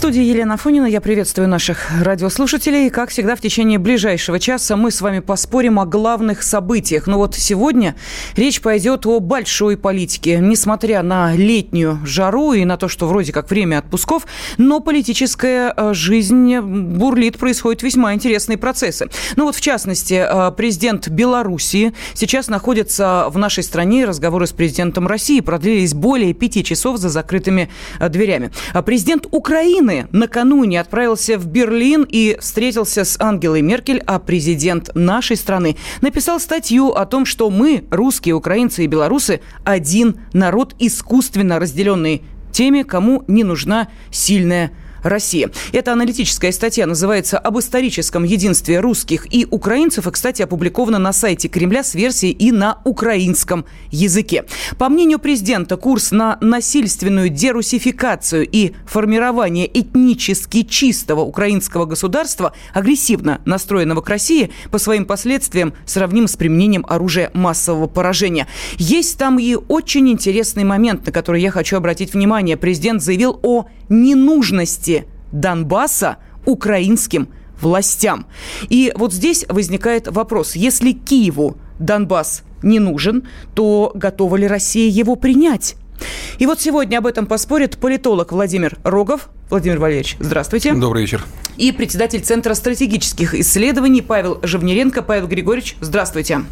Студии Елена Фонина. Я приветствую наших радиослушателей. Как всегда, в течение ближайшего часа мы с вами поспорим о главных событиях. Но вот сегодня речь пойдет о большой политике. Несмотря на летнюю жару и на то, что вроде как время отпусков, но политическая э, жизнь бурлит, происходят весьма интересные процессы. Ну вот, в частности, э, президент Белоруссии сейчас находится в нашей стране. Разговоры с президентом России продлились более пяти часов за закрытыми э, дверями. А президент Украины Украины накануне отправился в Берлин и встретился с Ангелой Меркель, а президент нашей страны написал статью о том, что мы, русские, украинцы и белорусы, один народ, искусственно разделенный теми, кому не нужна сильная России. Эта аналитическая статья называется «Об историческом единстве русских и украинцев» и, кстати, опубликована на сайте Кремля с версией и на украинском языке. По мнению президента, курс на насильственную дерусификацию и формирование этнически чистого украинского государства, агрессивно настроенного к России, по своим последствиям сравним с применением оружия массового поражения. Есть там и очень интересный момент, на который я хочу обратить внимание. Президент заявил о ненужности Донбасса украинским властям. И вот здесь возникает вопрос. Если Киеву Донбасс не нужен, то готова ли Россия его принять? И вот сегодня об этом поспорит политолог Владимир Рогов. Владимир Валерьевич, здравствуйте. Добрый вечер. И председатель Центра стратегических исследований Павел Живнеренко. Павел Григорьевич, здравствуйте.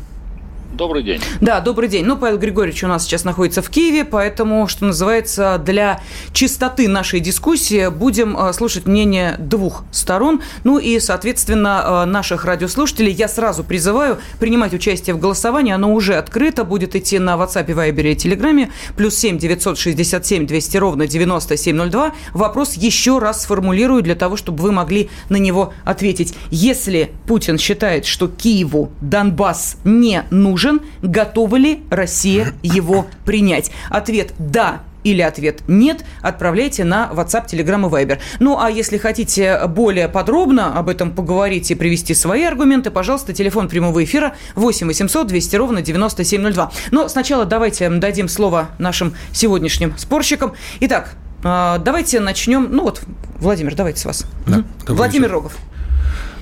Добрый день. Да, добрый день. Ну, Павел Григорьевич у нас сейчас находится в Киеве, поэтому, что называется, для чистоты нашей дискуссии будем э, слушать мнение двух сторон. Ну и, соответственно, э, наших радиослушателей я сразу призываю принимать участие в голосовании. Оно уже открыто, будет идти на WhatsApp, Viber и Телеграме. Плюс 7 967 200 ровно 9702. Вопрос еще раз сформулирую для того, чтобы вы могли на него ответить. Если Путин считает, что Киеву Донбасс не нужен, нужен, готова ли Россия его принять? Ответ «да» или ответ «нет», отправляйте на WhatsApp, Telegram и Viber. Ну, а если хотите более подробно об этом поговорить и привести свои аргументы, пожалуйста, телефон прямого эфира 8 800 200 ровно 9702. Но сначала давайте дадим слово нашим сегодняшним спорщикам. Итак, а, давайте начнем. Ну вот, Владимир, давайте с вас. Да, Владимир Рогов.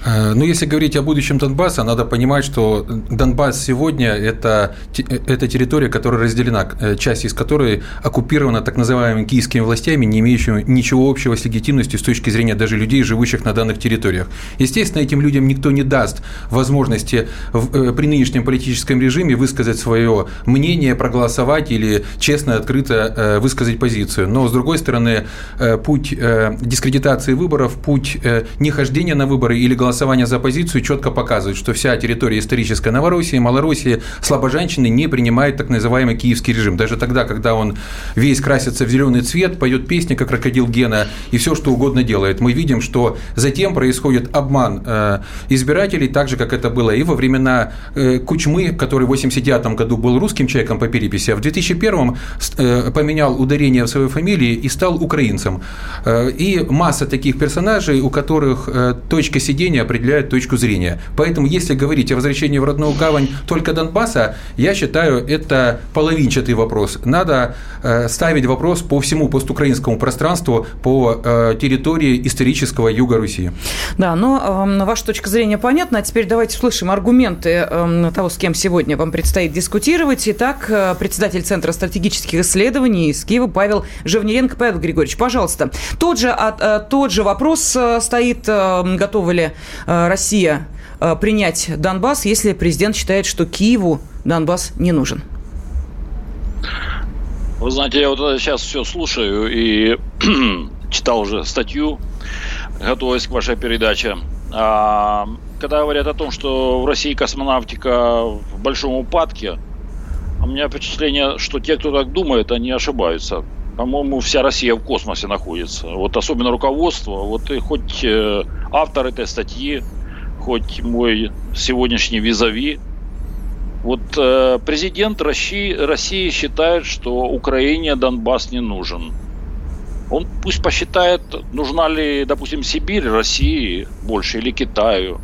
Э, Но ну, если говорить о будущем Донбасса, надо понимать, что Донбасс сегодня это, это территория, которая разделена, э, часть из которой оккупирована так называемыми киевскими властями, не имеющими ничего общего с легитимностью с точки зрения даже людей, живущих на данных территориях. Естественно, этим людям никто не даст возможности в, э, при нынешнем политическом режиме высказать свое мнение, проголосовать или честно, открыто высказать позицию. Но, с другой стороны, путь дискредитации выборов, путь нехождения на выборы или голосования голосование за оппозицию четко показывает, что вся территория исторической Новороссии, Малороссии, слабожанщины не принимает так называемый киевский режим. Даже тогда, когда он весь красится в зеленый цвет, поет песни, как крокодил Гена, и все, что угодно делает. Мы видим, что затем происходит обман э, избирателей, так же, как это было и во времена э, Кучмы, который в 89 году был русским человеком по переписи, а в 2001 э, поменял ударение в своей фамилии и стал украинцем. И масса таких персонажей, у которых точка сидения определяет точку зрения. Поэтому, если говорить о возвращении в родную гавань только Донбасса, я считаю, это половинчатый вопрос. Надо э, ставить вопрос по всему постукраинскому пространству, по э, территории исторического юга Руси. Да, но э, ваша точка зрения понятна. А теперь давайте услышим аргументы э, того, с кем сегодня вам предстоит дискутировать. Итак, э, председатель Центра стратегических исследований из Киева Павел Живниренко. Павел Григорьевич, пожалуйста. Тот же, э, тот же вопрос стоит, готовы ли Россия э, принять Донбасс, если президент считает, что Киеву Донбасс не нужен? Вы знаете, я вот сейчас все слушаю и читал уже статью, готовясь к вашей передаче. А, когда говорят о том, что в России космонавтика в большом упадке, у меня впечатление, что те, кто так думает, они ошибаются. По-моему, вся Россия в космосе находится. Вот особенно руководство. Вот и хоть э, автор этой статьи, хоть мой сегодняшний визави, вот э, президент России, России считает, что Украине Донбасс не нужен. Он пусть посчитает, нужна ли, допустим, Сибирь России больше или Китаю.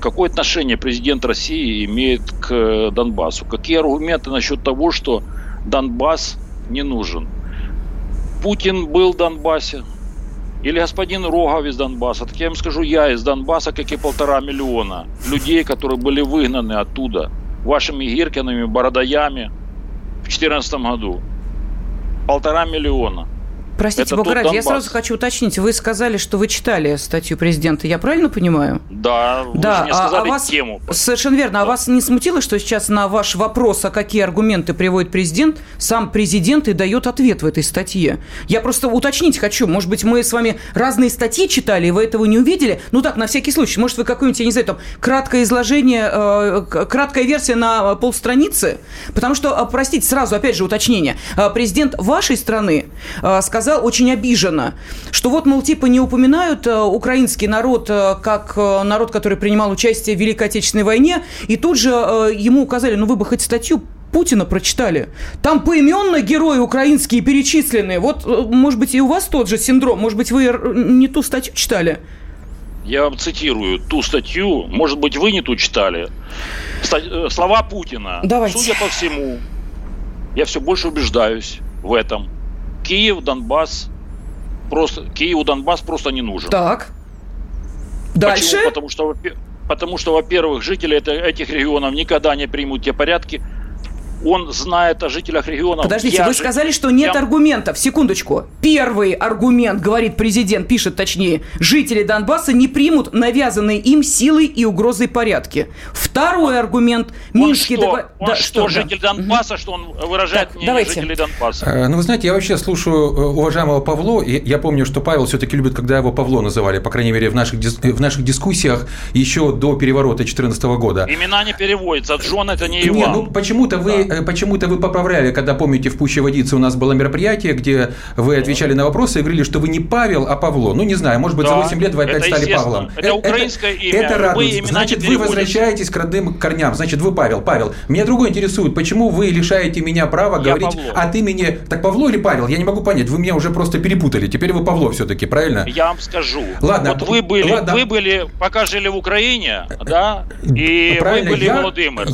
Какое отношение президент России имеет к Донбассу? Какие аргументы насчет того, что Донбасс не нужен? Путин был в Донбассе, или господин Рогов из Донбасса, так я вам скажу, я из Донбасса, как и полтора миллиона людей, которые были выгнаны оттуда вашими Гиркинами, Бородаями в 2014 году. Полтора миллиона – Простите, Бога ради, я сразу хочу уточнить. Вы сказали, что вы читали статью президента. Я правильно понимаю? Да, вы да. Мне сказали а, а вас, тему. Совершенно верно. Да. А вас не смутило, что сейчас на ваш вопрос, а какие аргументы приводит президент, сам президент и дает ответ в этой статье? Я просто уточнить хочу. Может быть, мы с вами разные статьи читали, и вы этого не увидели? Ну так, на всякий случай. Может, вы какое-нибудь, я не знаю, там, краткое изложение, э, краткая версия на полстраницы? Потому что, э, простите, сразу, опять же, уточнение. Э, президент вашей страны э, сказал, сказал, очень обиженно, что вот, мол, типа не упоминают э, украинский народ э, как э, народ, который принимал участие в Великой Отечественной войне, и тут же ему указали, ну вы бы хоть статью Путина прочитали. Там поименно герои украинские перечислены. Вот, может быть, и у вас тот же синдром. Может быть, вы не ту статью читали? Я вам цитирую ту статью. Может быть, вы не ту читали. Слова Путина. Давайте. Судя по всему, я все больше убеждаюсь в этом. Киев, Донбасс, просто Киеву Донбасс просто не нужен. Так. Дальше. Почему? Потому что, потому что, во-первых, жители этих регионов никогда не примут те порядки, он знает о жителях региона. Подождите, я вы сказали, что нет я... аргументов. Секундочку. Первый аргумент, говорит президент, пишет точнее, жители Донбасса не примут навязанные им силой и угрозой порядки. Второй аргумент, Минский... Он что, догла... он да, что, что житель да. Донбасса, угу. что он выражает так, мнение давайте. жителей Донбасса? Э, ну, вы знаете, я вообще слушаю э, уважаемого Павло, и я помню, что Павел все-таки любит, когда его Павло называли, по крайней мере, в наших, дис... в наших дискуссиях еще до переворота 2014 года. Имена не переводятся, Джон это не Иван. Не, ну почему-то вы Э, почему-то вы поправляли, когда, помните, в Пуще водицы у нас было мероприятие, где вы отвечали на вопросы и говорили, что вы не Павел, а Павло. Ну, не знаю, может быть, да, за 8 лет вы опять стали Павлом. Это, это украинское имя. Это радует. Значит, вы возвращаетесь к родным корням. Значит, вы Павел. Павел, меня другое интересует, почему вы лишаете меня права Я говорить Павло. от имени... Так Павло или Павел? Я не могу понять. Вы меня уже просто перепутали. Теперь вы Павло все-таки, правильно? Я вам скажу. Ладно. Вот вы были, ладно. вы были, пока жили в Украине, да, и правильно, вы были я... Владимир.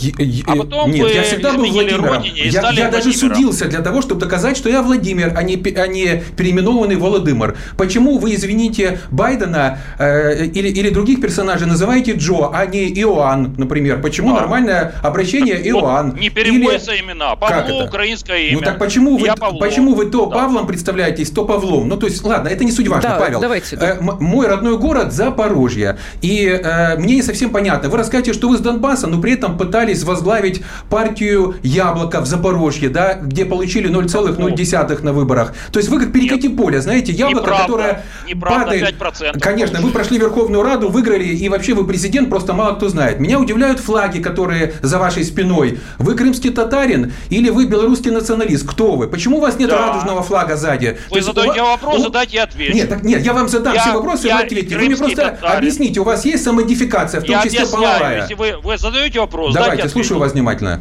А потом Нет, вы я всегда был Владимиром. родине и я, стали я даже судился для того, чтобы доказать, что я Владимир, а не, а не переименованный Володимир. Почему вы, извините, Байдена э, или, или других персонажей называете Джо, а не Иоанн, например? Почему а. нормальное обращение так, Иоанн? Вот не переводятся или... имена. Павло украинское имя. Ну так почему вы, почему вы то да. Павлом представляетесь, то Павлом? Ну то есть, ладно, это не суть важно, да, Павел. Давайте, да. э, мой родной город Запорожье. И э, мне не совсем понятно. Вы расскажете, что вы с Донбасса, но при этом пытались возглавить партию Яблоко в Запорожье да, где получили 0,0 на выборах. То есть вы как перекати поле, знаете, яблоко, неправда, которое неправда, падает. 5%. Конечно, вы прошли Верховную Раду, выиграли, и вообще вы президент, просто мало кто знает. Меня удивляют флаги, которые за вашей спиной. Вы крымский татарин или вы белорусский националист? Кто вы? Почему у вас нет да. радужного флага сзади? Вы задаете вас... вопрос, задайте ответ. Нет, так, нет, я вам задам я, все вопросы, я вы ответите. Вы мне просто татарин. объясните, у вас есть самодификация, в том я числе объясняю, половая? Если вы, вы задаете вопрос, Давайте, слушаю вас внимательно.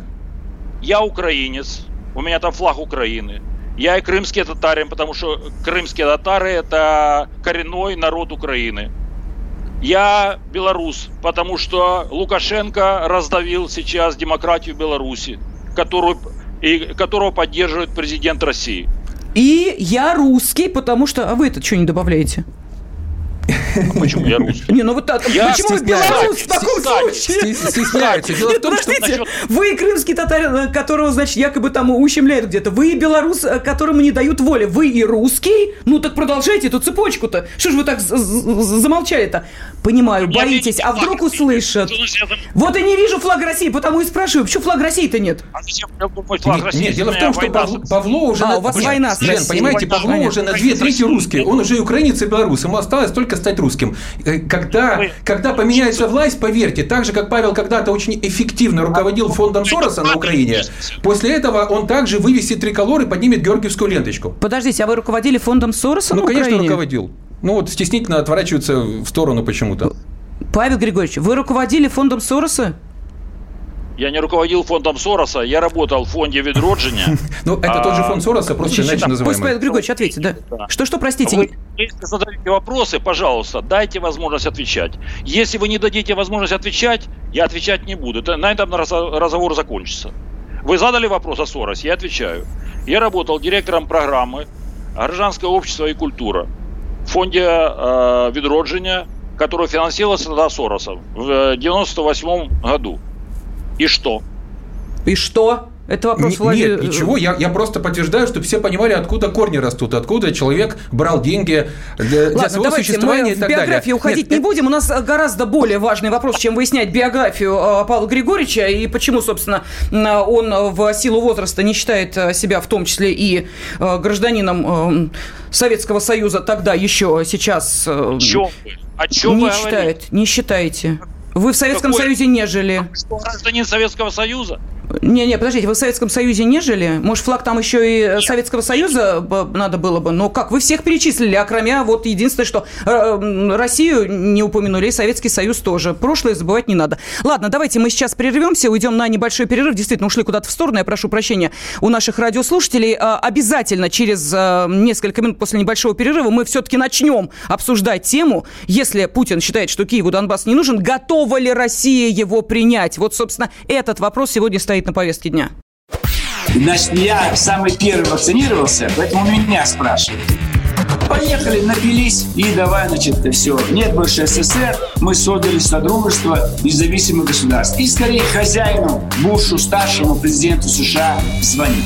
Я украинец, у меня там флаг Украины. Я и крымский татарин, потому что крымские татары – это коренной народ Украины. Я белорус, потому что Лукашенко раздавил сейчас демократию Беларуси, которую, и, которого поддерживает президент России. И я русский, потому что... А вы это что не добавляете? А почему я русский? Не, ну вот так. Почему вы белорус в таком случае? Стесняется. Дело в том, что... Вы крымский татарин, которого, значит, якобы там ущемляют где-то. Вы белорус, э, которому не дают воли. Вы и русский? Ну так продолжайте эту цепочку-то. Что же вы так замолчали-то? Понимаю, боитесь. А вдруг услышат? Вот и не вижу флаг России, потому и спрашиваю, почему флаг России-то нет? А нет, дело в том, что Павло уже... А, у вас война Понимаете, Павло уже на две трети русский. Он уже украинец и белорус. Ему осталось только стать русским. Э, когда, когда поменяется власть, поверьте, так же, как Павел когда-то очень эффективно руководил фондом Сороса на Украине, после этого он также вывесит триколор и поднимет георгиевскую ленточку. Подождите, а вы руководили фондом Сороса ну, на конечно, Украине? руководил. Ну вот стеснительно отворачиваются в сторону почему-то. Павел Григорьевич, вы руководили фондом Сороса? Я не руководил фондом Сороса, я работал в фонде Ведроджиня. Ну, это тот же фонд Сороса, просто иначе Пусть называемый. Павел Григорьевич ответит, да. Что-что, простите? Вы, если задаете вопросы, пожалуйста, дайте возможность отвечать. Если вы не дадите возможность отвечать, я отвечать не буду. Это- На этом раз- разговор закончится. Вы задали вопрос о Соросе, я отвечаю. Я работал директором программы «Гражданское общество и культура» в фонде э, Ведроджиня, который финансировался тогда Соросом в 98 году. И что? И что? Это вопрос Н- Влади- Нет, ничего, я, я просто подтверждаю, чтобы все понимали, откуда корни растут, откуда человек брал деньги для, для Ладно, своего давайте мы существования и в так биографию далее. уходить Нет, не это- будем. У нас гораздо более важный вопрос, чем выяснять биографию э, Павла Григорьевича и почему, собственно, м, он в силу возраста не считает э, себя в том числе и гражданином Советского Союза тогда еще сейчас О чем вы? О чем не вы говорите? считает, не считаете. Вы в Советском Какой? Союзе не жили. Что, гражданин Советского Союза? Не-не, подождите, вы в Советском Союзе не жили? Может, флаг там еще и э, Советского Союза надо было бы? Но как? Вы всех перечислили, а кроме вот единственное, что э, Россию не упомянули, и Советский Союз тоже. Прошлое забывать не надо. Ладно, давайте мы сейчас прервемся, уйдем на небольшой перерыв. Действительно, ушли куда-то в сторону. Я прошу прощения у наших радиослушателей. Э, Обязательно через э, несколько минут после небольшого перерыва мы все-таки начнем обсуждать тему. Если Путин считает, что Киеву Донбасс не нужен, готова ли Россия его принять? Вот, собственно, этот вопрос сегодня стоит на повестке дня. Значит, я самый первый вакцинировался, поэтому меня спрашивают. Поехали, напились и давай, значит, все. Нет больше СССР, мы создали Содружество независимых государств. И скорее хозяину, Бушу, старшему президенту США звонить.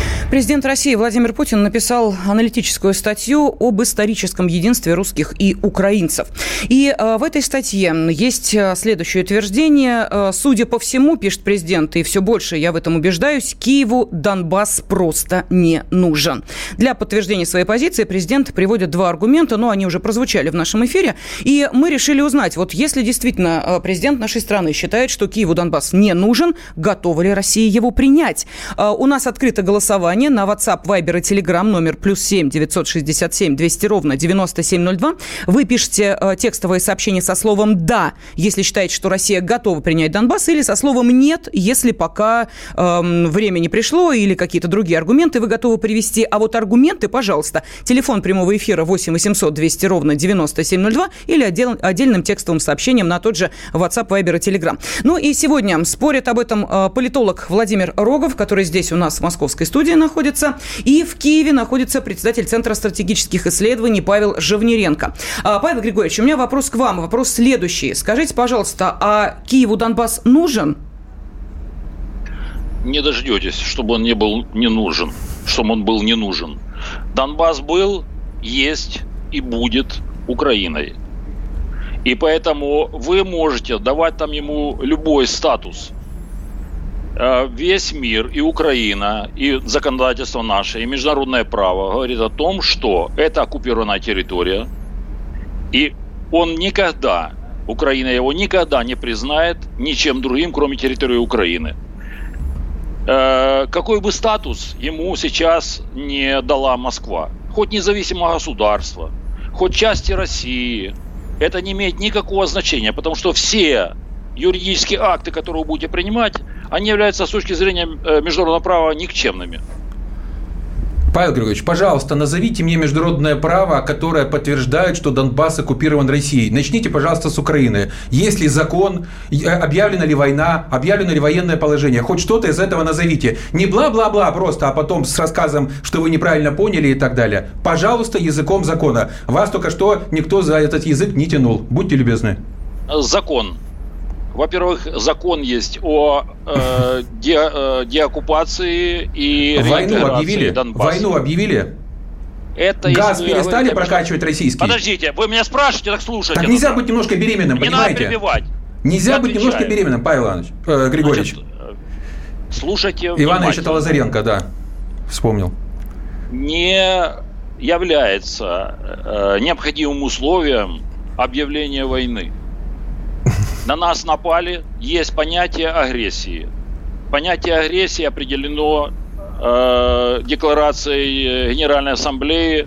Президент России Владимир Путин написал аналитическую статью об историческом единстве русских и украинцев. И э, в этой статье есть э, следующее утверждение. Э, судя по всему, пишет президент, и все больше я в этом убеждаюсь, Киеву Донбасс просто не нужен. Для подтверждения своей позиции президент приводит два аргумента, но они уже прозвучали в нашем эфире. И мы решили узнать, вот если действительно президент нашей страны считает, что Киеву Донбасс не нужен, готова ли Россия его принять? У нас открыто голосование на WhatsApp, Viber и Telegram номер плюс 7 967 200 ровно 9702. Вы пишете э, текстовое сообщение со словом «да», если считаете, что Россия готова принять Донбасс, или со словом «нет», если пока эм, время не пришло или какие-то другие аргументы вы готовы привести. А вот аргументы, пожалуйста, телефон прямого эфира 8 800 200 ровно 9702 или отдел- отдельным текстовым сообщением на тот же WhatsApp, Viber и Telegram. Ну и сегодня спорит об этом э, политолог Владимир Рогов, который здесь у нас в московской студии находится, и в Киеве находится председатель Центра стратегических исследований Павел Живниренко. А, Павел Григорьевич, у меня вопрос к вам. Вопрос следующий. Скажите, пожалуйста, а Киеву Донбасс нужен? Не дождетесь, чтобы он не был не нужен, чтобы он был не нужен. Донбасс был, есть и будет Украиной. И поэтому вы можете давать там ему любой статус. Весь мир, и Украина, и законодательство наше, и международное право говорит о том, что это оккупированная территория, и он никогда, Украина его никогда не признает ничем другим, кроме территории Украины. Э, Какой бы статус ему сейчас не дала Москва, хоть независимое государство, хоть части России, это не имеет никакого значения, потому что все юридические акты, которые вы будете принимать, они являются с точки зрения э, международного права никчемными. Павел Григорьевич, пожалуйста, назовите мне международное право, которое подтверждает, что Донбасс оккупирован Россией. Начните, пожалуйста, с Украины. Есть ли закон, э, объявлена ли война, объявлено ли военное положение? Хоть что-то из этого назовите. Не бла-бла-бла просто, а потом с рассказом, что вы неправильно поняли и так далее. Пожалуйста, языком закона. Вас только что никто за этот язык не тянул. Будьте любезны. Закон во-первых, закон есть о э, де, э, деоккупации и Войну объявили? Донбасса. Войну объявили? Это Газ перестали говорите, прокачивать российский? Подождите, вы меня спрашиваете, так слушайте. Так нельзя быть немножко беременным, Не понимаете? надо перебивать. Нельзя Я быть отвечаю. немножко беременным, Павел Иванович, э, Григорьевич. Значит, э, слушайте Иванович это Лазаренко, да, вспомнил. Не является э, необходимым условием объявления войны на нас напали, есть понятие агрессии. Понятие агрессии определено э, декларацией Генеральной Ассамблеи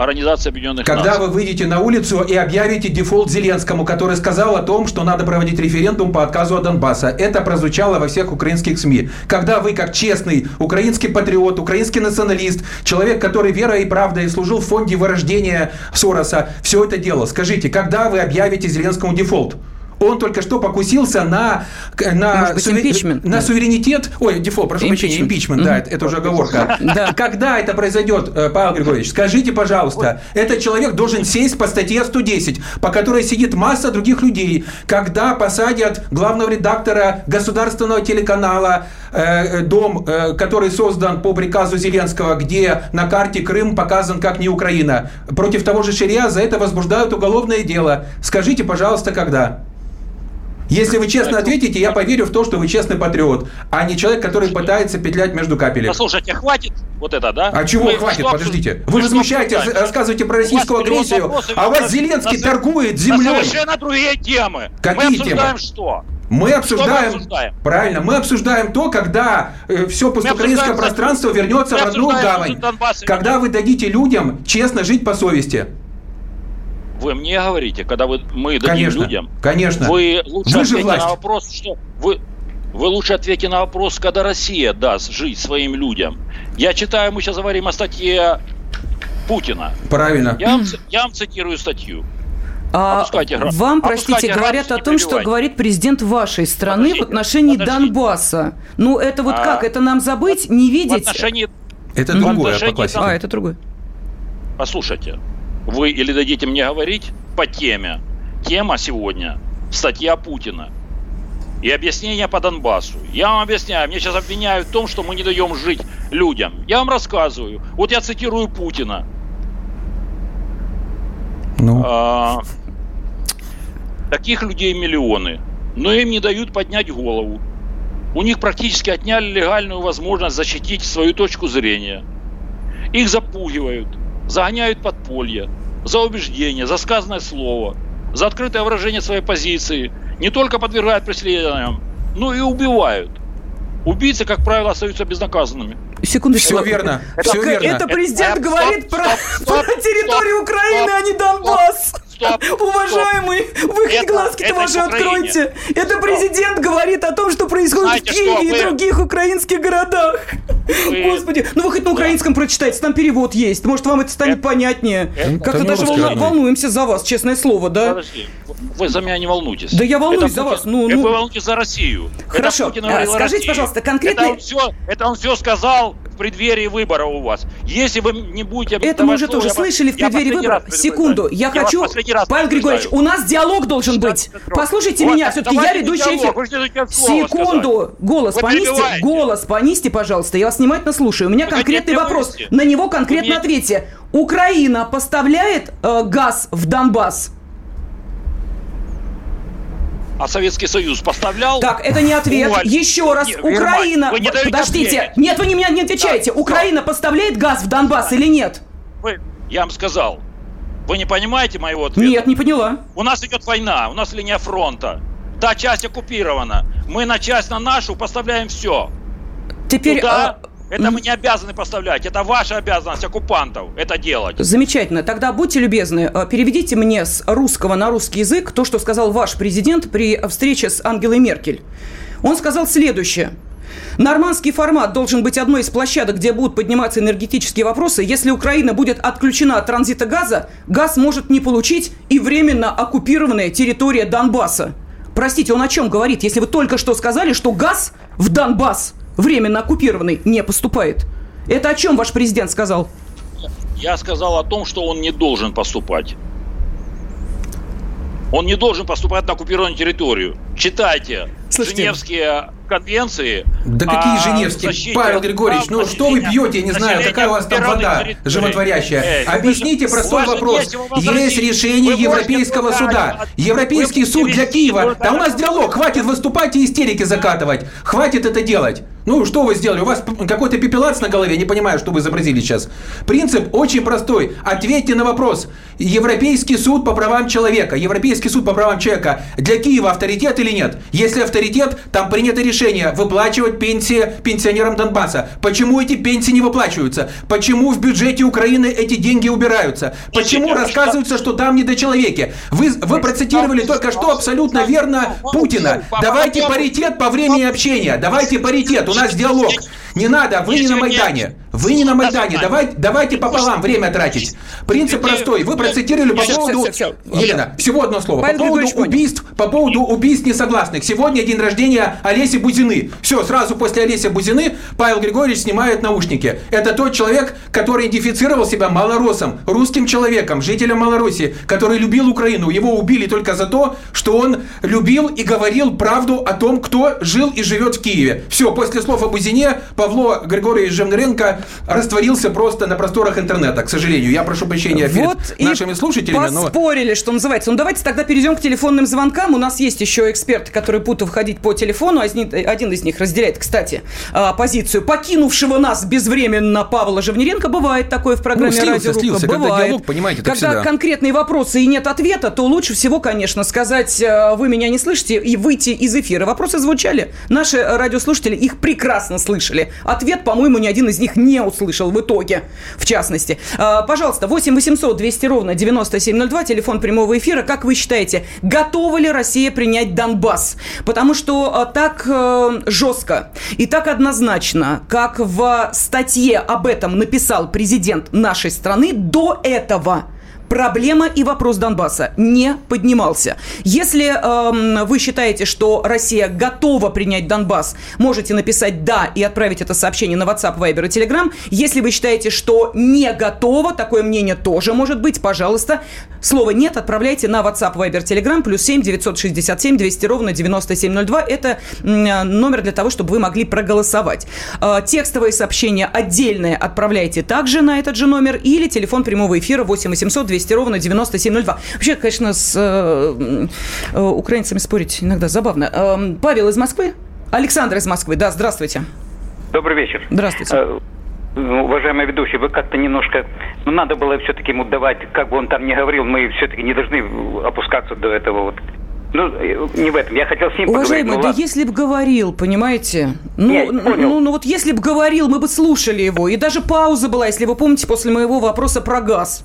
Организации Объединенных Когда Наций. вы выйдете на улицу и объявите дефолт Зеленскому, который сказал о том, что надо проводить референдум по отказу от Донбасса. Это прозвучало во всех украинских СМИ. Когда вы, как честный украинский патриот, украинский националист, человек, который верой и правдой служил в фонде вырождения Сороса, все это делал, скажите, когда вы объявите Зеленскому дефолт? Он только что покусился на, на, быть, сувер... на суверенитет. Ой, дефолт, прошу прощения, импичмент, да, это, это уже оговорка. Когда это произойдет, э, Павел Григорьевич, скажите, пожалуйста, этот человек должен сесть по статье 110, по которой сидит масса других людей. Когда посадят главного редактора государственного телеканала э, э, «Дом», который создан по приказу Зеленского, где на карте Крым показан как не Украина, против того же Ширия за это возбуждают уголовное дело. Скажите, пожалуйста, когда? Если вы честно ответите, я поверю в то, что вы честный патриот, а не человек, который пытается петлять между капелек. Послушайте, хватит вот это, да? А чего мы хватит? Что, Подождите. Вы возмущаете, рассказываете про российскую агрессию, а вас Зеленский на, торгует землей. На совершенно другие темы. Какие мы обсуждаем темы? что? Мы обсуждаем, мы обсуждаем, правильно, мы обсуждаем то, когда э, все постукраинское пространство вернется в родную гавань. Когда вы дадите людям честно жить по совести. Вы мне говорите, когда вы, мы дадим конечно, людям, конечно. вы лучше вы ответьте на вопрос, что вы, вы лучше ответьте на вопрос, когда Россия даст жить своим людям. Я читаю, мы сейчас говорим о статье Путина. Правильно. Я вам, я вам цитирую статью. А вам, простите, говорят о том, что говорит президент вашей страны подождите, в отношении подождите. Донбасса. Ну, это вот а, как? Это нам забыть, не видеть? В отношении... Это другое классике. А, это другое. Послушайте, вы или дадите мне говорить по теме. Тема сегодня – статья Путина. И объяснение по Донбассу. Я вам объясняю, мне сейчас обвиняют в том, что мы не даем жить людям. Я вам рассказываю. Вот я цитирую Путина. Ну. А, таких людей миллионы, но им не дают поднять голову. У них практически отняли легальную возможность защитить свою точку зрения. Их запугивают, загоняют подполье, за убеждение, за сказанное слово, за открытое выражение своей позиции, не только подвергают преследованиям, но и убивают. Убийцы, как правило, остаются безнаказанными. Секундочку. Все верно. Это, все верно. Это президент это, говорит стоп, про, стоп, про территорию стоп, Украины, стоп, а не Донбасс. Стоп, Уважаемый, вы хоть глазки-то ваши откройте. Это президент говорит о том, что происходит Знаете, в Киеве и других украинских городах. Вы... Господи, ну вы хоть на украинском да. прочитайте, там перевод есть. Может, вам это станет это... понятнее. Как-то даже волну... волнуемся за вас, честное слово, да? Подожди, вы за меня не волнуйтесь. Да я волнуюсь это за Путин... вас. Ну, ну... Вы волнуетесь за Россию. Хорошо, а, скажите, России. пожалуйста, конкретно... Это он, все, это он все сказал в преддверии выбора у вас. Если вы не будете... Это мы уже слово, тоже слышали в преддверии выбора. Секунду, я, я хочу... Павел Григорьевич, у нас диалог должен быть. Послушайте вот, меня, все-таки я ведущий эфир. Секунду, голос понизьте, голос понизьте, пожалуйста. Я вас внимательно слушаю. У меня Вы конкретный вопрос. На него конкретно Вы ответьте. Украина поставляет э, газ в Донбасс? А Советский Союз поставлял? Так, это не ответ. Уваль. Еще раз, нет, Украина... Вы не Подождите, ответить. нет, вы не, не отвечаете. Да. Украина поставляет газ в Донбасс да. или нет? Вы, я вам сказал. Вы не понимаете моего ответа? Нет, не поняла. У нас идет война, у нас линия фронта. Та часть оккупирована. Мы на часть на нашу поставляем все. Теперь... Туда, а... Это мы не обязаны поставлять. Это ваша обязанность оккупантов это делать. Замечательно. Тогда будьте любезны, э, переведите мне с русского на русский язык то, что сказал ваш президент при встрече с Ангелой Меркель. Он сказал следующее. Нормандский формат должен быть одной из площадок, где будут подниматься энергетические вопросы. Если Украина будет отключена от транзита газа, газ может не получить и временно оккупированная территория Донбасса. Простите, он о чем говорит, если вы только что сказали, что газ в Донбасс временно оккупированный не поступает? Это о чем ваш президент сказал? Я сказал о том, что он не должен поступать. Он не должен поступать на оккупированную территорию. Читайте Слушайте, Женевские конвенции. Да какие а, Женевские? Павел Григорьевич, ну что вы пьете, не знаю, какая у вас там вода животворящая. Эй, Объясните вы, простой вопрос. Есть решение вы Европейского суда. Европейский суд для Киева. Да у нас диалог, хватит выступать и истерики закатывать. Хватит это делать. Ну, что вы сделали? У вас какой-то пепелац на голове, не понимаю, что вы изобразили сейчас. Принцип очень простой. Ответьте на вопрос. Европейский суд по правам человека. Европейский суд по правам человека для Киева авторитет или нет? Если авторитет, там принято решение выплачивать пенсии пенсионерам Донбасса. Почему эти пенсии не выплачиваются? Почему в бюджете Украины эти деньги убираются? Почему рассказывается, что там недочеловеки? Вы, вы процитировали только что абсолютно верно Путина. Давайте паритет по времени общения. Давайте паритет у нас диалог. Не надо, вы не на Майдане. Вы не на Майдане. Давай, давайте пополам время тратить. Принцип простой. Вы процитировали по поводу... Елена, всего одно слово. По поводу убийств, по поводу убийств несогласных. Сегодня день рождения Олеси Бузины. Все, сразу после Олеси Бузины Павел Григорьевич снимает наушники. Это тот человек, который идентифицировал себя малоросом, русским человеком, жителем Малороссии, который любил Украину. Его убили только за то, что он любил и говорил правду о том, кто жил и живет в Киеве. Все, после слов о Бузине Павло Григорьевич Жевнеренко растворился просто на просторах интернета, к сожалению. Я прошу прощения вот перед нашими слушателями. поспорили, но... что называется. Ну, давайте тогда перейдем к телефонным звонкам. У нас есть еще эксперты, которые будут входить по телефону. Один из них разделяет, кстати, а, позицию покинувшего нас безвременно Павла Жевнеренко. Бывает такое в программе ну, слился, «Радио слился, Бывает. Когда диалог, понимаете, Когда всегда. конкретные вопросы и нет ответа, то лучше всего, конечно, сказать, э, вы меня не слышите, и выйти из эфира. Вопросы звучали. Наши радиослушатели их прекрасно слышали. Ответ, по-моему, ни один из них не услышал в итоге, в частности. А, пожалуйста, 8 800 200 ровно 9702, телефон прямого эфира. Как вы считаете, готова ли Россия принять Донбасс? Потому что а, так э, жестко и так однозначно, как в статье об этом написал президент нашей страны, до этого – проблема и вопрос Донбасса не поднимался. Если э, вы считаете, что Россия готова принять Донбасс, можете написать «да» и отправить это сообщение на WhatsApp, Viber и Telegram. Если вы считаете, что не готова, такое мнение тоже может быть, пожалуйста, слово «нет» отправляйте на WhatsApp, Viber, Telegram, плюс 7 967 200 ровно 9702. Это номер для того, чтобы вы могли проголосовать. Э, текстовые сообщения отдельные отправляйте также на этот же номер или телефон прямого эфира 8 800 200 200 ровно 9702. Вообще, конечно, с э, э, украинцами спорить иногда забавно. Э, Павел из Москвы? Александр из Москвы, да, здравствуйте. Добрый вечер. Здравствуйте. Э, ну, уважаемый ведущий, вы как-то немножко... Ну, надо было все-таки ему давать, как бы он там ни говорил, мы все-таки не должны опускаться до этого вот ну, не в этом. Я хотел с ним Уважаемый, поговорить. да если бы говорил, понимаете? Ну, Нет, ну, ну, вот если бы говорил, мы бы слушали его. И даже пауза была, если вы помните, после моего вопроса про газ.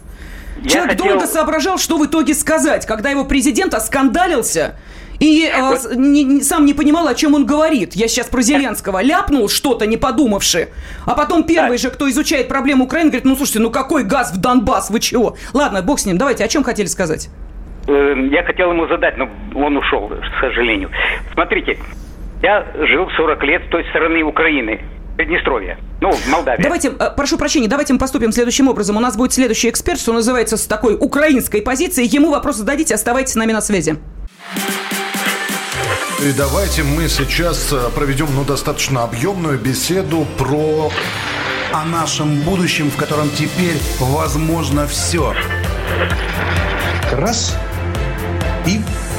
Человек хотел... долго соображал, что в итоге сказать, когда его президент оскандалился и э, не, сам не понимал, о чем он говорит. Я сейчас про Зеленского. Ляпнул что-то, не подумавши. А потом первый же, кто изучает проблему Украины, говорит, ну слушайте, ну какой газ в Донбасс, вы чего? Ладно, бог с ним, давайте, о чем хотели сказать? Эм, я хотел ему задать, но он ушел, к сожалению. Смотрите, я жил 40 лет с той стороны Украины. Приднестровье. Ну, в Молдавии. Давайте, э, прошу прощения, давайте мы поступим следующим образом. У нас будет следующий эксперт, что называется, с такой украинской позиции. Ему вопрос зададите, оставайтесь с нами на связи. И давайте мы сейчас э, проведем ну, достаточно объемную беседу про... О нашем будущем, в котором теперь возможно все. Раз и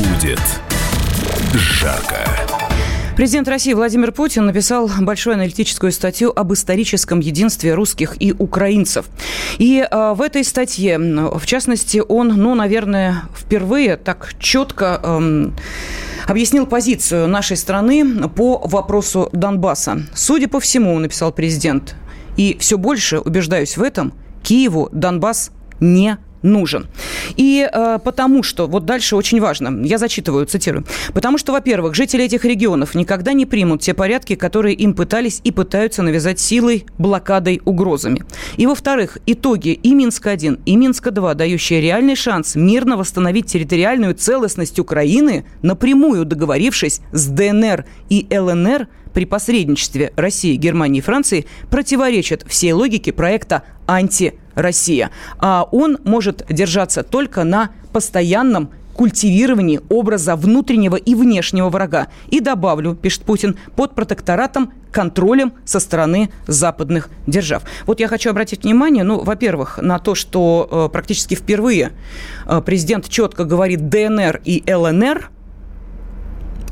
Будет жарко. Президент России Владимир Путин написал большую аналитическую статью об историческом единстве русских и украинцев. И э, в этой статье, в частности, он, ну, наверное, впервые так четко э, объяснил позицию нашей страны по вопросу Донбасса. Судя по всему, написал президент, и все больше убеждаюсь в этом, Киеву Донбасс не нужен. И э, потому что, вот дальше очень важно, я зачитываю, цитирую, потому что, во-первых, жители этих регионов никогда не примут те порядки, которые им пытались и пытаются навязать силой, блокадой, угрозами. И, во-вторых, итоги и Минска-1, и Минска-2, дающие реальный шанс мирно восстановить территориальную целостность Украины, напрямую договорившись с ДНР и ЛНР – при посредничестве России, Германии и Франции противоречат всей логике проекта «Анти-Россия». А он может держаться только на постоянном культивировании образа внутреннего и внешнего врага. И добавлю, пишет Путин, под протекторатом, контролем со стороны западных держав. Вот я хочу обратить внимание, ну, во-первых, на то, что э, практически впервые э, президент четко говорит ДНР и ЛНР –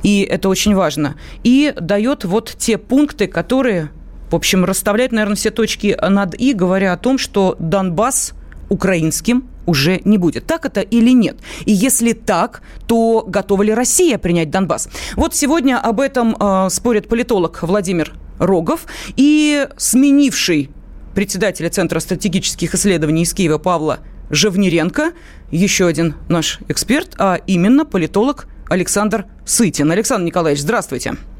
и это очень важно. И дает вот те пункты, которые, в общем, расставляют, наверное, все точки над «и», говоря о том, что Донбасс украинским уже не будет. Так это или нет? И если так, то готова ли Россия принять Донбасс? Вот сегодня об этом э, спорит политолог Владимир Рогов и сменивший председателя Центра стратегических исследований из Киева Павла Живниренко, еще один наш эксперт, а именно политолог Александр Сытин. Александр Николаевич, здравствуйте. Здравствуйте.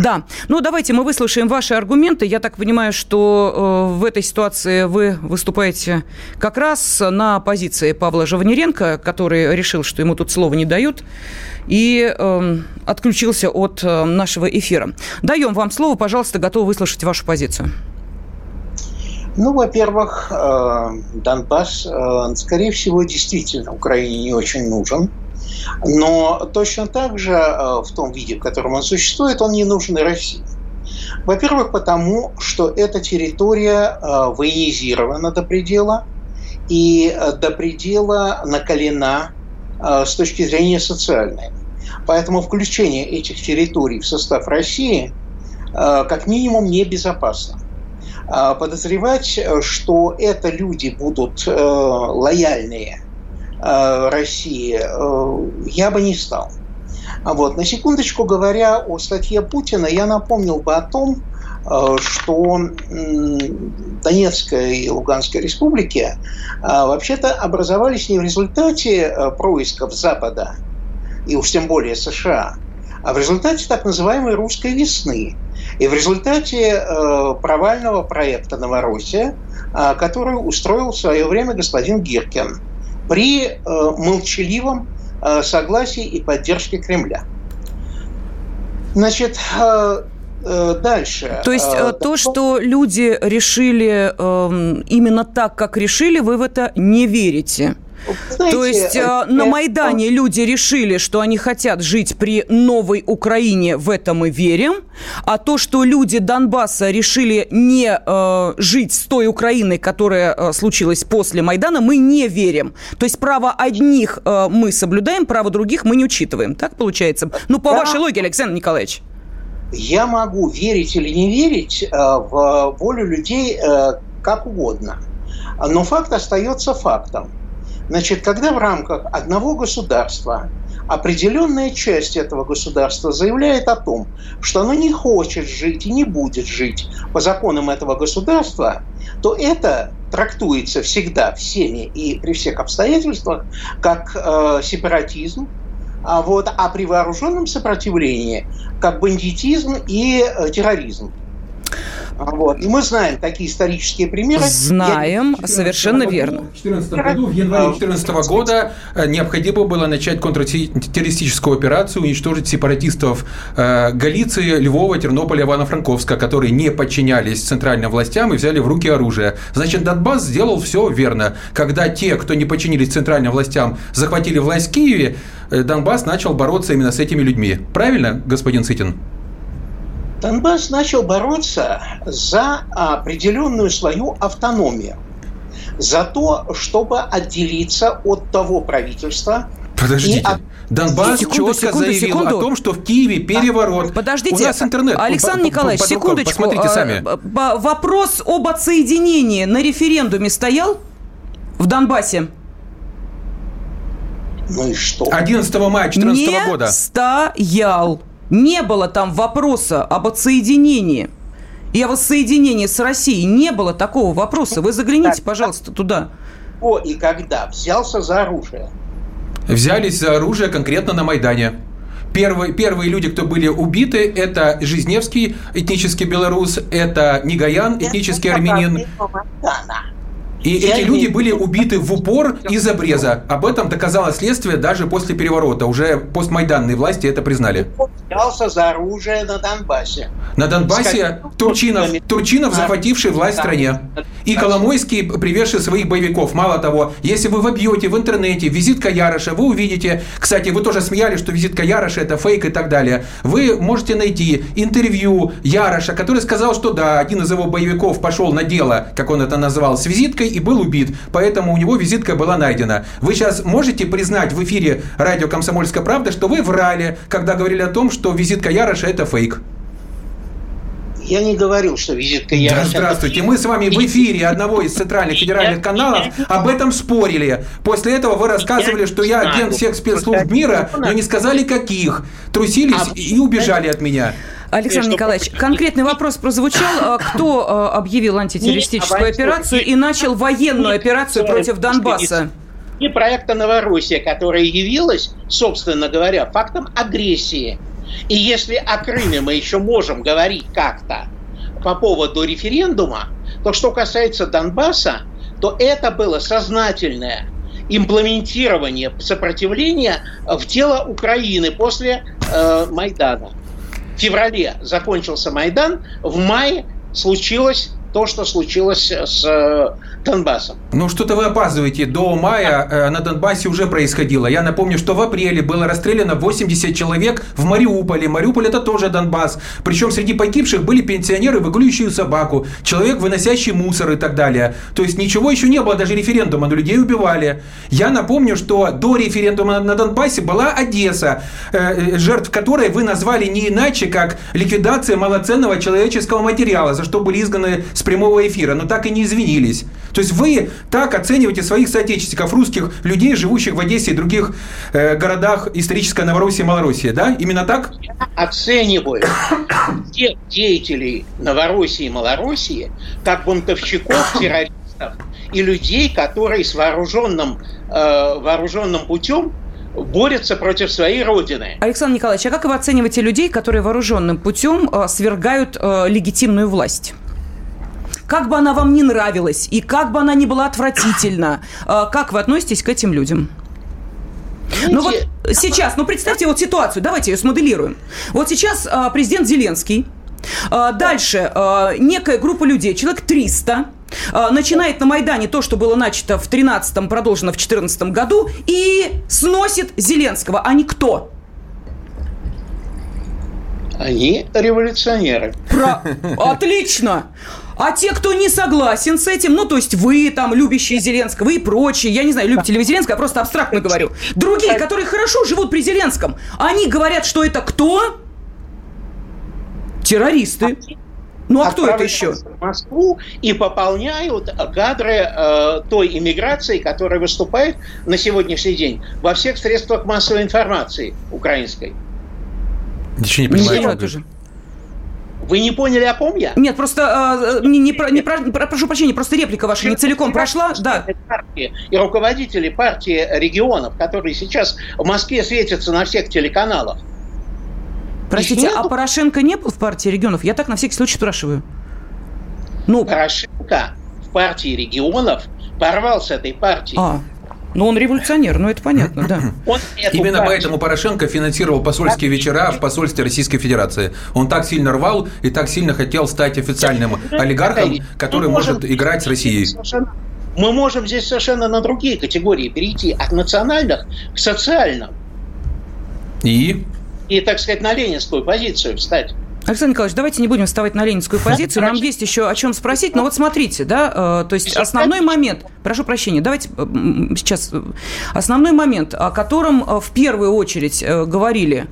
Да. Ну, давайте мы выслушаем ваши аргументы. Я так понимаю, что э, в этой ситуации вы выступаете как раз на позиции Павла Жавнеренко, который решил, что ему тут слова не дают, и э, отключился от э, нашего эфира. Даем вам слово, пожалуйста, готовы выслушать вашу позицию. Ну, во-первых, э, Донбасс, э, скорее всего, действительно Украине не очень нужен. Но точно так же э, в том виде, в котором он существует, он не нужен России. Во-первых, потому что эта территория э, военизирована до предела и э, до предела накалена с точки зрения социальной. Поэтому включение этих территорий в состав России как минимум небезопасно. Подозревать, что это люди будут лояльные России, э, я бы не стал. Вот. На секундочку говоря о статье Путина, я напомнил бы о том, э, что Донецкая и Луганская республики вообще-то образовались не в результате происков Запада, и уж тем более США, а в результате так называемой русской весны. И в результате провального проекта «Новороссия», который устроил в свое время господин Гиркин – при э, молчаливом э, согласии и поддержке Кремля. Значит, э, дальше. То есть то, что люди решили эм, именно так, как решили, вы в это не верите? Знаете, То есть э, на Майдане люди решили, что они хотят жить при новой Украине, в этом мы верим. А то, что люди Донбасса решили не э, жить с той Украиной, которая э, случилась после Майдана, мы не верим. То есть право одних э, мы соблюдаем, право других мы не учитываем. Так получается? Ну, по да. вашей логике, Александр Николаевич. Я могу верить или не верить э, в волю людей э, как угодно. Но факт остается фактом. Значит, когда в рамках одного государства определенная часть этого государства заявляет о том, что оно не хочет жить и не будет жить по законам этого государства, то это трактуется всегда всеми и при всех обстоятельствах как э, сепаратизм, а, вот, а при вооруженном сопротивлении как бандитизм и э, терроризм. Вот. И мы знаем такие исторические примеры. Знаем, совершенно верно. В 2014 году, в январе 2014 года э, необходимо было начать контртеррористическую операцию, уничтожить сепаратистов э, Галиции, Львова, Тернополя, Ивано-Франковска, которые не подчинялись центральным властям и взяли в руки оружие. Значит, Донбасс сделал все верно. Когда те, кто не подчинились центральным властям, захватили власть в Киеве, э, Донбасс начал бороться именно с этими людьми. Правильно, господин Сытин? Донбасс начал бороться за определенную свою автономию. за то, чтобы отделиться от того правительства, Подождите. От... Донбасс секунду, четко секунду, заявил секунду. о том, что в Киеве переворот. Подождите. У нас интернет. Александр Николаевич, под секундочку. Посмотрите сами. А, вопрос об отсоединении на референдуме стоял в Донбассе? Ну и что? 11 мая 2014 года. Не стоял. Не было там вопроса об отсоединении и о воссоединении с Россией. Не было такого вопроса. Вы загляните, пожалуйста, туда. О, и когда взялся за оружие? Взялись за оружие конкретно на Майдане. Первые, первые люди, кто были убиты, это Жизневский, этнический белорус, это Нигаян, этнический армянин. И эти люди были убиты в упор из обреза. Об этом доказало следствие даже после переворота. Уже постмайданные власти это признали. Взялся за оружие на Донбассе. На Донбассе Турчинов, Турчинов, захвативший власть в стране. И Коломойский, привезший своих боевиков. Мало того, если вы вобьете в интернете визитка Яроша, вы увидите, кстати, вы тоже смеялись, что визитка Яроша это фейк и так далее. Вы можете найти интервью Яроша, который сказал, что да, один из его боевиков пошел на дело, как он это назвал, с визиткой и был убит. Поэтому у него визитка была найдена. Вы сейчас можете признать в эфире радио «Комсомольская правда», что вы врали, когда говорили о том, что визитка Яроша – это фейк? Я не говорил, что визитка Яроша... Да, здравствуйте. Мы с вами в эфире одного из центральных федеральных каналов об этом спорили. После этого вы рассказывали, что я агент всех спецслужб мира, но не сказали каких. Трусились а и убежали от меня. Александр Николаевич, конкретный вопрос прозвучал. А кто а, объявил антитеррористическую операцию и начал военную операцию против Донбасса? И проекта «Новороссия», которая явилась, собственно говоря, фактом агрессии. И если о Крыме мы еще можем говорить как-то по поводу референдума, то что касается Донбасса, то это было сознательное имплементирование сопротивления в тело Украины после э, Майдана феврале закончился Майдан, в мае случилось то, что случилось с э, Донбассом. Ну, что-то вы опаздываете. До мая э, на Донбассе уже происходило. Я напомню, что в апреле было расстреляно 80 человек в Мариуполе. Мариуполь – это тоже Донбасс. Причем среди погибших были пенсионеры, выгуливающие собаку, человек, выносящий мусор и так далее. То есть ничего еще не было, даже референдума, но людей убивали. Я напомню, что до референдума на Донбассе была Одесса, э, жертв которой вы назвали не иначе, как ликвидация малоценного человеческого материала, за что были изгнаны с прямого эфира, но так и не извинились. То есть вы так оцениваете своих соотечественников, русских людей, живущих в Одессе и других э, городах исторической Новороссии и Малороссии, да? Именно так? Я оцениваю тех деятелей Новороссии и Малороссии как бунтовщиков, террористов и людей, которые с вооруженным, э, вооруженным путем борются против своей родины. Александр Николаевич, а как вы оцениваете людей, которые вооруженным путем э, свергают э, легитимную власть? Как бы она вам не нравилась, и как бы она ни была отвратительна, э, как вы относитесь к этим людям? Ну вот сейчас, ну представьте вот ситуацию, давайте ее смоделируем. Вот сейчас э, президент Зеленский, э, дальше некая группа людей, человек 300, начинает на Майдане то, что было начато в 13-м, продолжено в 14 году, и сносит Зеленского. Они кто? Они революционеры. Про... Отлично! А те, кто не согласен с этим, ну, то есть вы, там, любящие Зеленского и прочие, я не знаю, любите ли вы Зеленского, я просто абстрактно говорю. Другие, которые хорошо живут при Зеленском, они говорят, что это кто? Террористы. Ну а кто это еще? В Москву и пополняют кадры э, той иммиграции, которая выступает на сегодняшний день во всех средствах массовой информации украинской. Ничего не понимаю. Не, что вы не поняли, о ком я? Нет, просто э, не, не, не, не, прошу прощения, просто реплика ваша не целиком прошла. Да. И руководители партии регионов, которые сейчас в Москве светятся на всех телеканалах. Простите, а Порошенко не был в партии регионов? Я так на всякий случай спрашиваю. Ну, Порошенко в партии регионов порвал с этой партией. А. Ну, он революционер, ну это понятно, да. Именно партию. поэтому Порошенко финансировал посольские вечера в посольстве Российской Федерации. Он так сильно рвал и так сильно хотел стать официальным олигархом, который может играть с Россией. Мы можем здесь совершенно на другие категории перейти, от национальных к социальным. И? И, так сказать, на ленинскую позицию встать. Александр Николаевич, давайте не будем вставать на ленинскую позицию. Нам есть еще о чем спросить. Но вот смотрите, да, э, то есть основной момент, прошу прощения, давайте сейчас основной момент, о котором э, в первую очередь э, говорили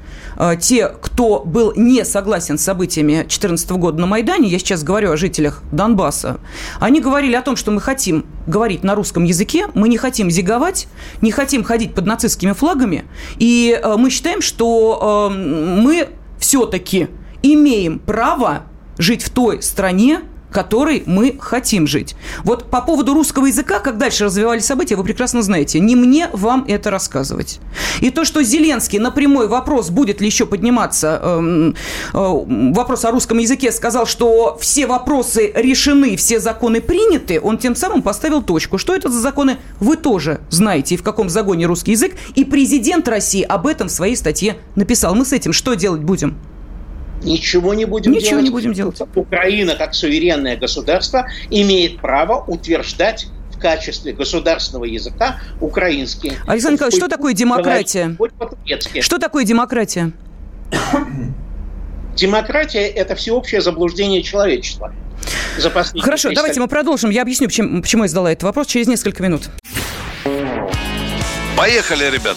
те, кто был не согласен с событиями 2014 года на Майдане, я сейчас говорю о жителях Донбасса, они говорили о том, что мы хотим говорить на русском языке, мы не хотим зиговать, не хотим ходить под нацистскими флагами, и мы считаем, что мы все-таки имеем право жить в той стране, которой мы хотим жить. Вот по поводу русского языка, как дальше развивались события, вы прекрасно знаете. Не мне вам это рассказывать. И то, что Зеленский на прямой вопрос, будет ли еще подниматься э, э, вопрос о русском языке, сказал, что все вопросы решены, все законы приняты, он тем самым поставил точку. Что это за законы, вы тоже знаете, и в каком загоне русский язык. И президент России об этом в своей статье написал. Мы с этим что делать будем? Ничего не будем Ничего делать. не будем делать. Украина, как суверенное государство, имеет право утверждать в качестве государственного языка украинский. Александр Николаевич, что такое демократия? Что такое демократия? Демократия – это всеобщее заблуждение человечества. За Хорошо, давайте мы продолжим. Я объясню, почему, почему я задала этот вопрос через несколько минут. Поехали, ребят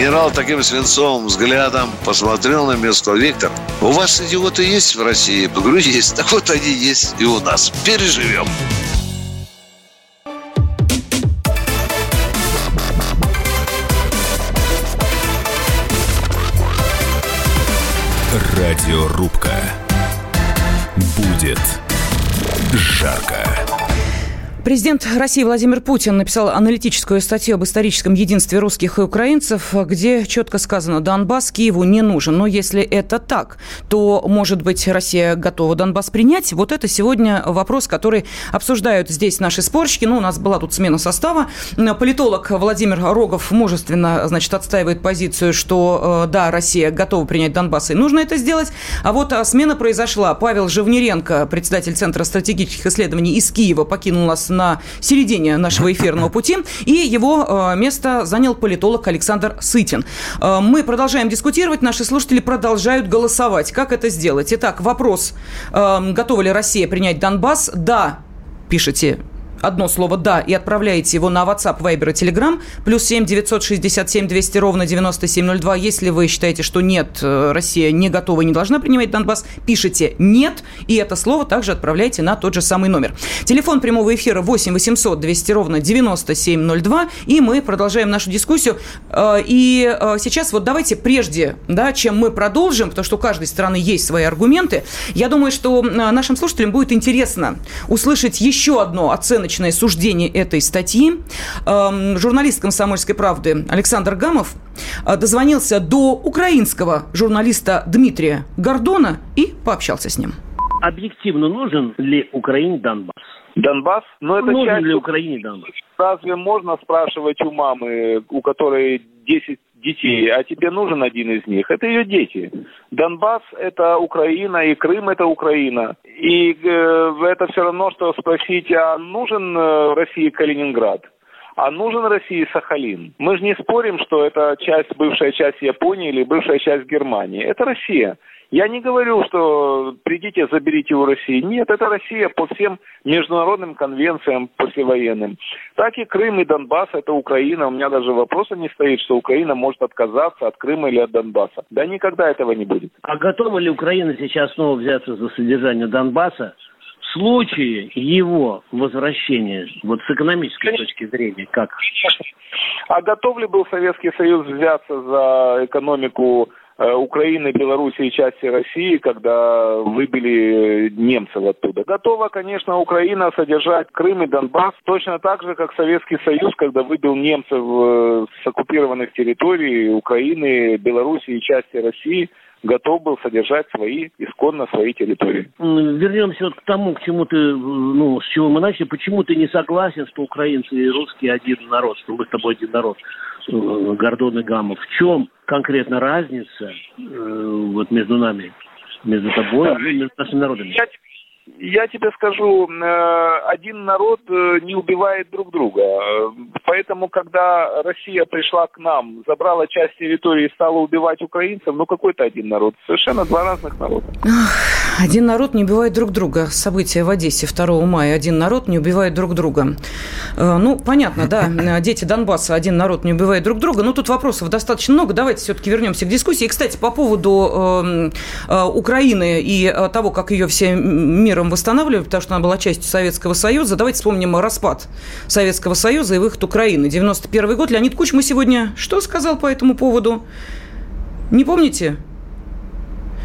Генерал таким свинцовым взглядом посмотрел на меня и сказал, Виктор, у вас идиоты есть в России? Я говорю, есть. Так вот они есть и у нас. Переживем. Радиорубка. Будет жарко. Президент России Владимир Путин написал аналитическую статью об историческом единстве русских и украинцев, где четко сказано, Донбасс Киеву не нужен. Но если это так, то, может быть, Россия готова Донбасс принять? Вот это сегодня вопрос, который обсуждают здесь наши спорщики. Ну, у нас была тут смена состава. Политолог Владимир Рогов мужественно, значит, отстаивает позицию, что, э, да, Россия готова принять Донбасс и нужно это сделать. А вот э, смена произошла. Павел Живниренко, председатель Центра стратегических исследований из Киева, покинул нас на середине нашего эфирного пути, и его э, место занял политолог Александр Сытин. Э, мы продолжаем дискутировать, наши слушатели продолжают голосовать. Как это сделать? Итак, вопрос, э, готова ли Россия принять Донбасс? Да, пишите одно слово «да» и отправляете его на WhatsApp, Viber и Telegram, плюс 7 967 200 ровно 9702. Если вы считаете, что нет, э, Россия не готова и не должна принимать Донбасс, пишите «нет», и это слово также отправляйте на тот же самый номер. Телефон прямого эфира 8 800 200 ровно 9702, и мы продолжаем нашу дискуссию. Э, и э, сейчас вот давайте прежде, да, чем мы продолжим, потому что у каждой страны есть свои аргументы, я думаю, что нашим слушателям будет интересно услышать еще одно оценочное оценочное суждение этой статьи. Эм, журналист «Комсомольской правды» Александр Гамов э, дозвонился до украинского журналиста Дмитрия Гордона и пообщался с ним. Объективно нужен ли Украине Донбасс? Донбасс? Ну, это нужен часть... ли Украине Донбасс? Разве можно спрашивать у мамы, у которой 10 детей, а тебе нужен один из них. Это ее дети. Донбасс – это Украина, и Крым – это Украина. И э, это все равно, что спросить, а нужен э, России Калининград? А нужен России Сахалин? Мы же не спорим, что это часть, бывшая часть Японии или бывшая часть Германии. Это Россия. Я не говорю, что придите, заберите у России. Нет, это Россия по всем международным конвенциям послевоенным. Так и Крым и Донбасс – это Украина. У меня даже вопроса не стоит, что Украина может отказаться от Крыма или от Донбасса. Да никогда этого не будет. А готова ли Украина сейчас снова взяться за содержание Донбасса в случае его возвращения, вот с экономической точки зрения, как? А готов ли был Советский Союз взяться за экономику Украины, Белоруссии и части России, когда выбили немцев оттуда. Готова, конечно, Украина содержать Крым и Донбасс точно так же, как Советский Союз, когда выбил немцев э, с оккупированных территорий Украины, Белоруссии и части России. Готов был содержать свои, исконно свои территории. Вернемся вот к тому, к чему ты, ну, с чего мы начали. Почему ты не согласен, что украинцы и русские один народ, что мы с тобой один народ? Э, Гордон и Гамов. В чем конкретно разница э, вот между нами, между тобой и между нашими народами? Я, я тебе скажу, э, один народ э, не убивает друг друга. Поэтому, когда Россия пришла к нам, забрала часть территории и стала убивать украинцев, ну какой-то один народ. Совершенно два разных народа. Один народ не убивает друг друга. События в Одессе 2 мая. Один народ не убивает друг друга. Э, ну, понятно, да, дети Донбасса, один народ не убивает друг друга. Но тут вопросов достаточно много. Давайте все-таки вернемся к дискуссии. И, кстати, по поводу Украины и того, как ее все миром восстанавливали, потому что она была частью Советского Союза, давайте вспомним распад Советского Союза и выход Украины. 91 год. Леонид Кучма сегодня что сказал по этому поводу? Не помните?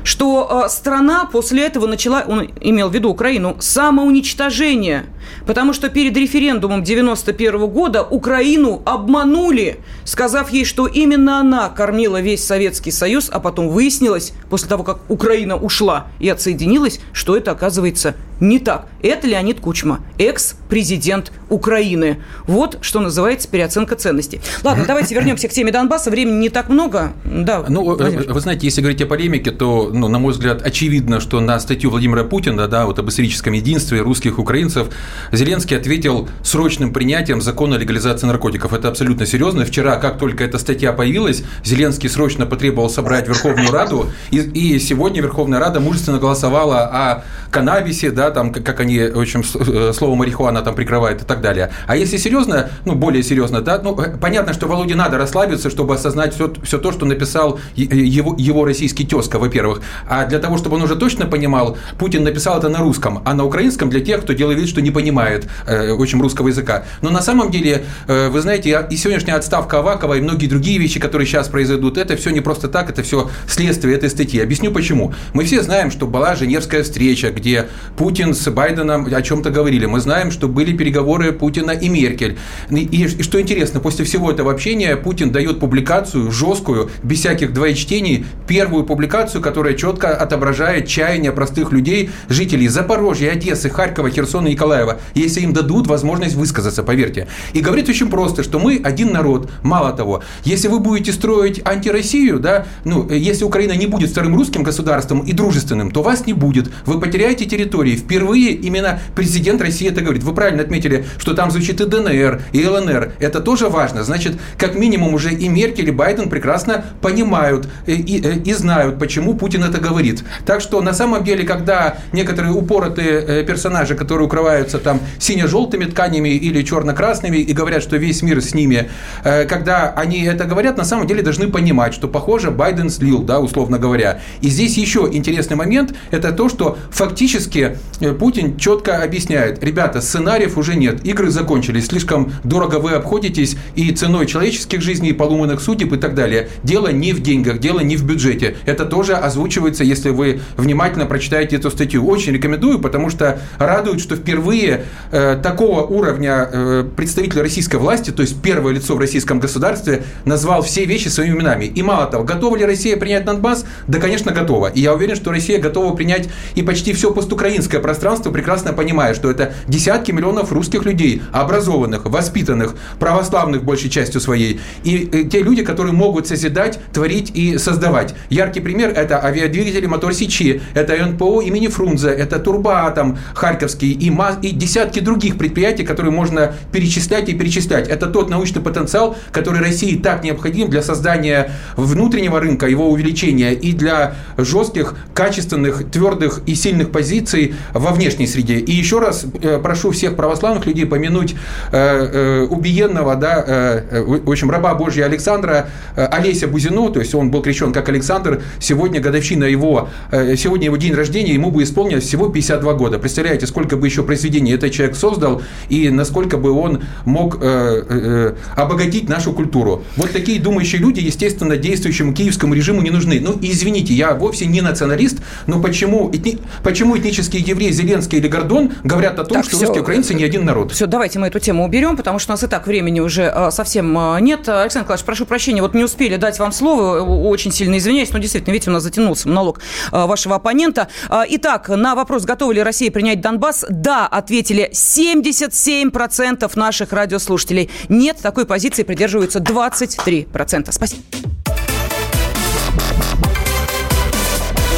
Что э, страна после этого начала, он имел в виду Украину, самоуничтожение. Потому что перед референдумом 91 года Украину обманули, сказав ей, что именно она кормила весь Советский Союз, а потом выяснилось, после того, как Украина ушла и отсоединилась, что это оказывается не так. Это Леонид Кучма, экс-президент Украины. Вот что называется переоценка ценностей. Ладно, давайте вернемся к теме Донбасса. Времени не так много. Да, ну, Владимир. вы знаете, если говорить о полемике, то, ну, на мой взгляд, очевидно, что на статью Владимира Путина, да, вот об историческом единстве русских украинцев, Зеленский ответил срочным принятием закона о легализации наркотиков. Это абсолютно серьезно. Вчера, как только эта статья появилась, Зеленский срочно потребовал собрать Верховную Раду, и, и сегодня Верховная Рада мужественно голосовала о каннабисе, да, там, как они, в общем, э, слово марихуана там прикрывают и так далее. А если серьезно, ну, более серьезно, да, ну, э, понятно, что Володе надо расслабиться, чтобы осознать все, все то, что написал его, его российский тезка, во-первых. А для того, чтобы он уже точно понимал, Путин написал это на русском, а на украинском для тех, кто делает вид, что не понимает, э, общем, русского языка. Но на самом деле, э, вы знаете, и сегодняшняя отставка Авакова, и многие другие вещи, которые сейчас произойдут, это все не просто так, это все следствие этой статьи. Объясню почему. Мы все знаем, что была Женевская встреча, где Путин с Байденом о чем-то говорили. Мы знаем, что были переговоры Путина и Меркель. И, и что интересно, после всего этого общения Путин дает публикацию жесткую, без всяких двоечтений, первую публикацию, которая четко отображает чаяние простых людей, жителей Запорожья, Одессы, Харькова, Херсона и Николаева, если им дадут возможность высказаться, поверьте. И говорит очень просто, что мы один народ. Мало того, если вы будете строить антироссию, да, ну, если Украина не будет вторым русским государством и дружественным, то вас не будет. Вы потеряете территории. Впервые именно президент России это говорит. Вы правильно отметили, что там звучит и ДНР, и ЛНР. Это тоже важно. Значит, как минимум уже и Меркель, и Байден прекрасно понимают и, и, и знают, почему Путин это говорит. Так что на самом деле, когда некоторые упоротые э, персонажи, которые укрываются там сине-желтыми тканями или черно-красными и говорят, что весь мир с ними, э, когда они это говорят, на самом деле должны понимать, что, похоже, Байден слил, да, условно говоря. И здесь еще интересный момент, это то, что фактически э, Путин четко объясняет, ребята, сценариев уже нет, игры закончились, слишком дорого вы обходитесь и ценой человеческих жизней, поломанных судеб и так далее. Дело не в деньгах, дело не в бюджете. Это тоже озвучивается, если вы внимательно прочитаете эту статью. Очень рекомендую, потому что радует, что впервые э, такого уровня э, представитель российской власти, то есть первое лицо в российском государстве, назвал все вещи своими именами. И мало того, готова ли Россия принять Донбасс? Да, конечно, готова. И я уверен, что Россия готова принять и почти все постукраинское пространство, прекрасно понимая, что это десятки миллионов русских людей, образованных, воспитанных, православных большей частью своей, и э, те люди, которые могут созидать, творить и создавать. Яркий пример – это авиадвигатели Мотор Сичи, это НПО имени Фрунзе, это Турбоатом Харьковский и, и десятки других предприятий, которые можно перечислять и перечислять. Это тот научный потенциал, который России так необходим для создания внутреннего рынка, его увеличения и для жестких, качественных, твердых и сильных позиций во внешней среде. И еще раз э, прошу всех православных людей помянуть э, э, убиенного, да, э, в общем, раба Божья Александра э, Олеся Бузино, то есть он был крещен как Александр, сегодня годовщина его, э, сегодня его день рождения, ему бы исполнилось всего 52 года. Представляете, сколько бы еще произведений этот человек создал и насколько бы он мог э, э, обогатить нашу культуру. Вот такие думающие люди, естественно, действующему киевскому режиму не нужны. Ну, извините, я вовсе не националист, но почему, этни, почему этнические евреи Зеленский или Гордон говорят о том, так, что все. русские украинцы не один народ? Все, давайте мы эту тему уберем, потому что у нас и так времени уже а, совсем а, нет. Александр Николаевич, прошу прощения, вот не успели дать вам слово, очень сильно извиняюсь, но действительно, видите, у нас затянулся монолог вашего оппонента. Итак, на вопрос, готова ли Россия принять Донбасс, да, ответили 77% наших радиослушателей. Нет, такой позиции придерживаются 23%. Спасибо.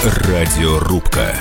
Радиорубка.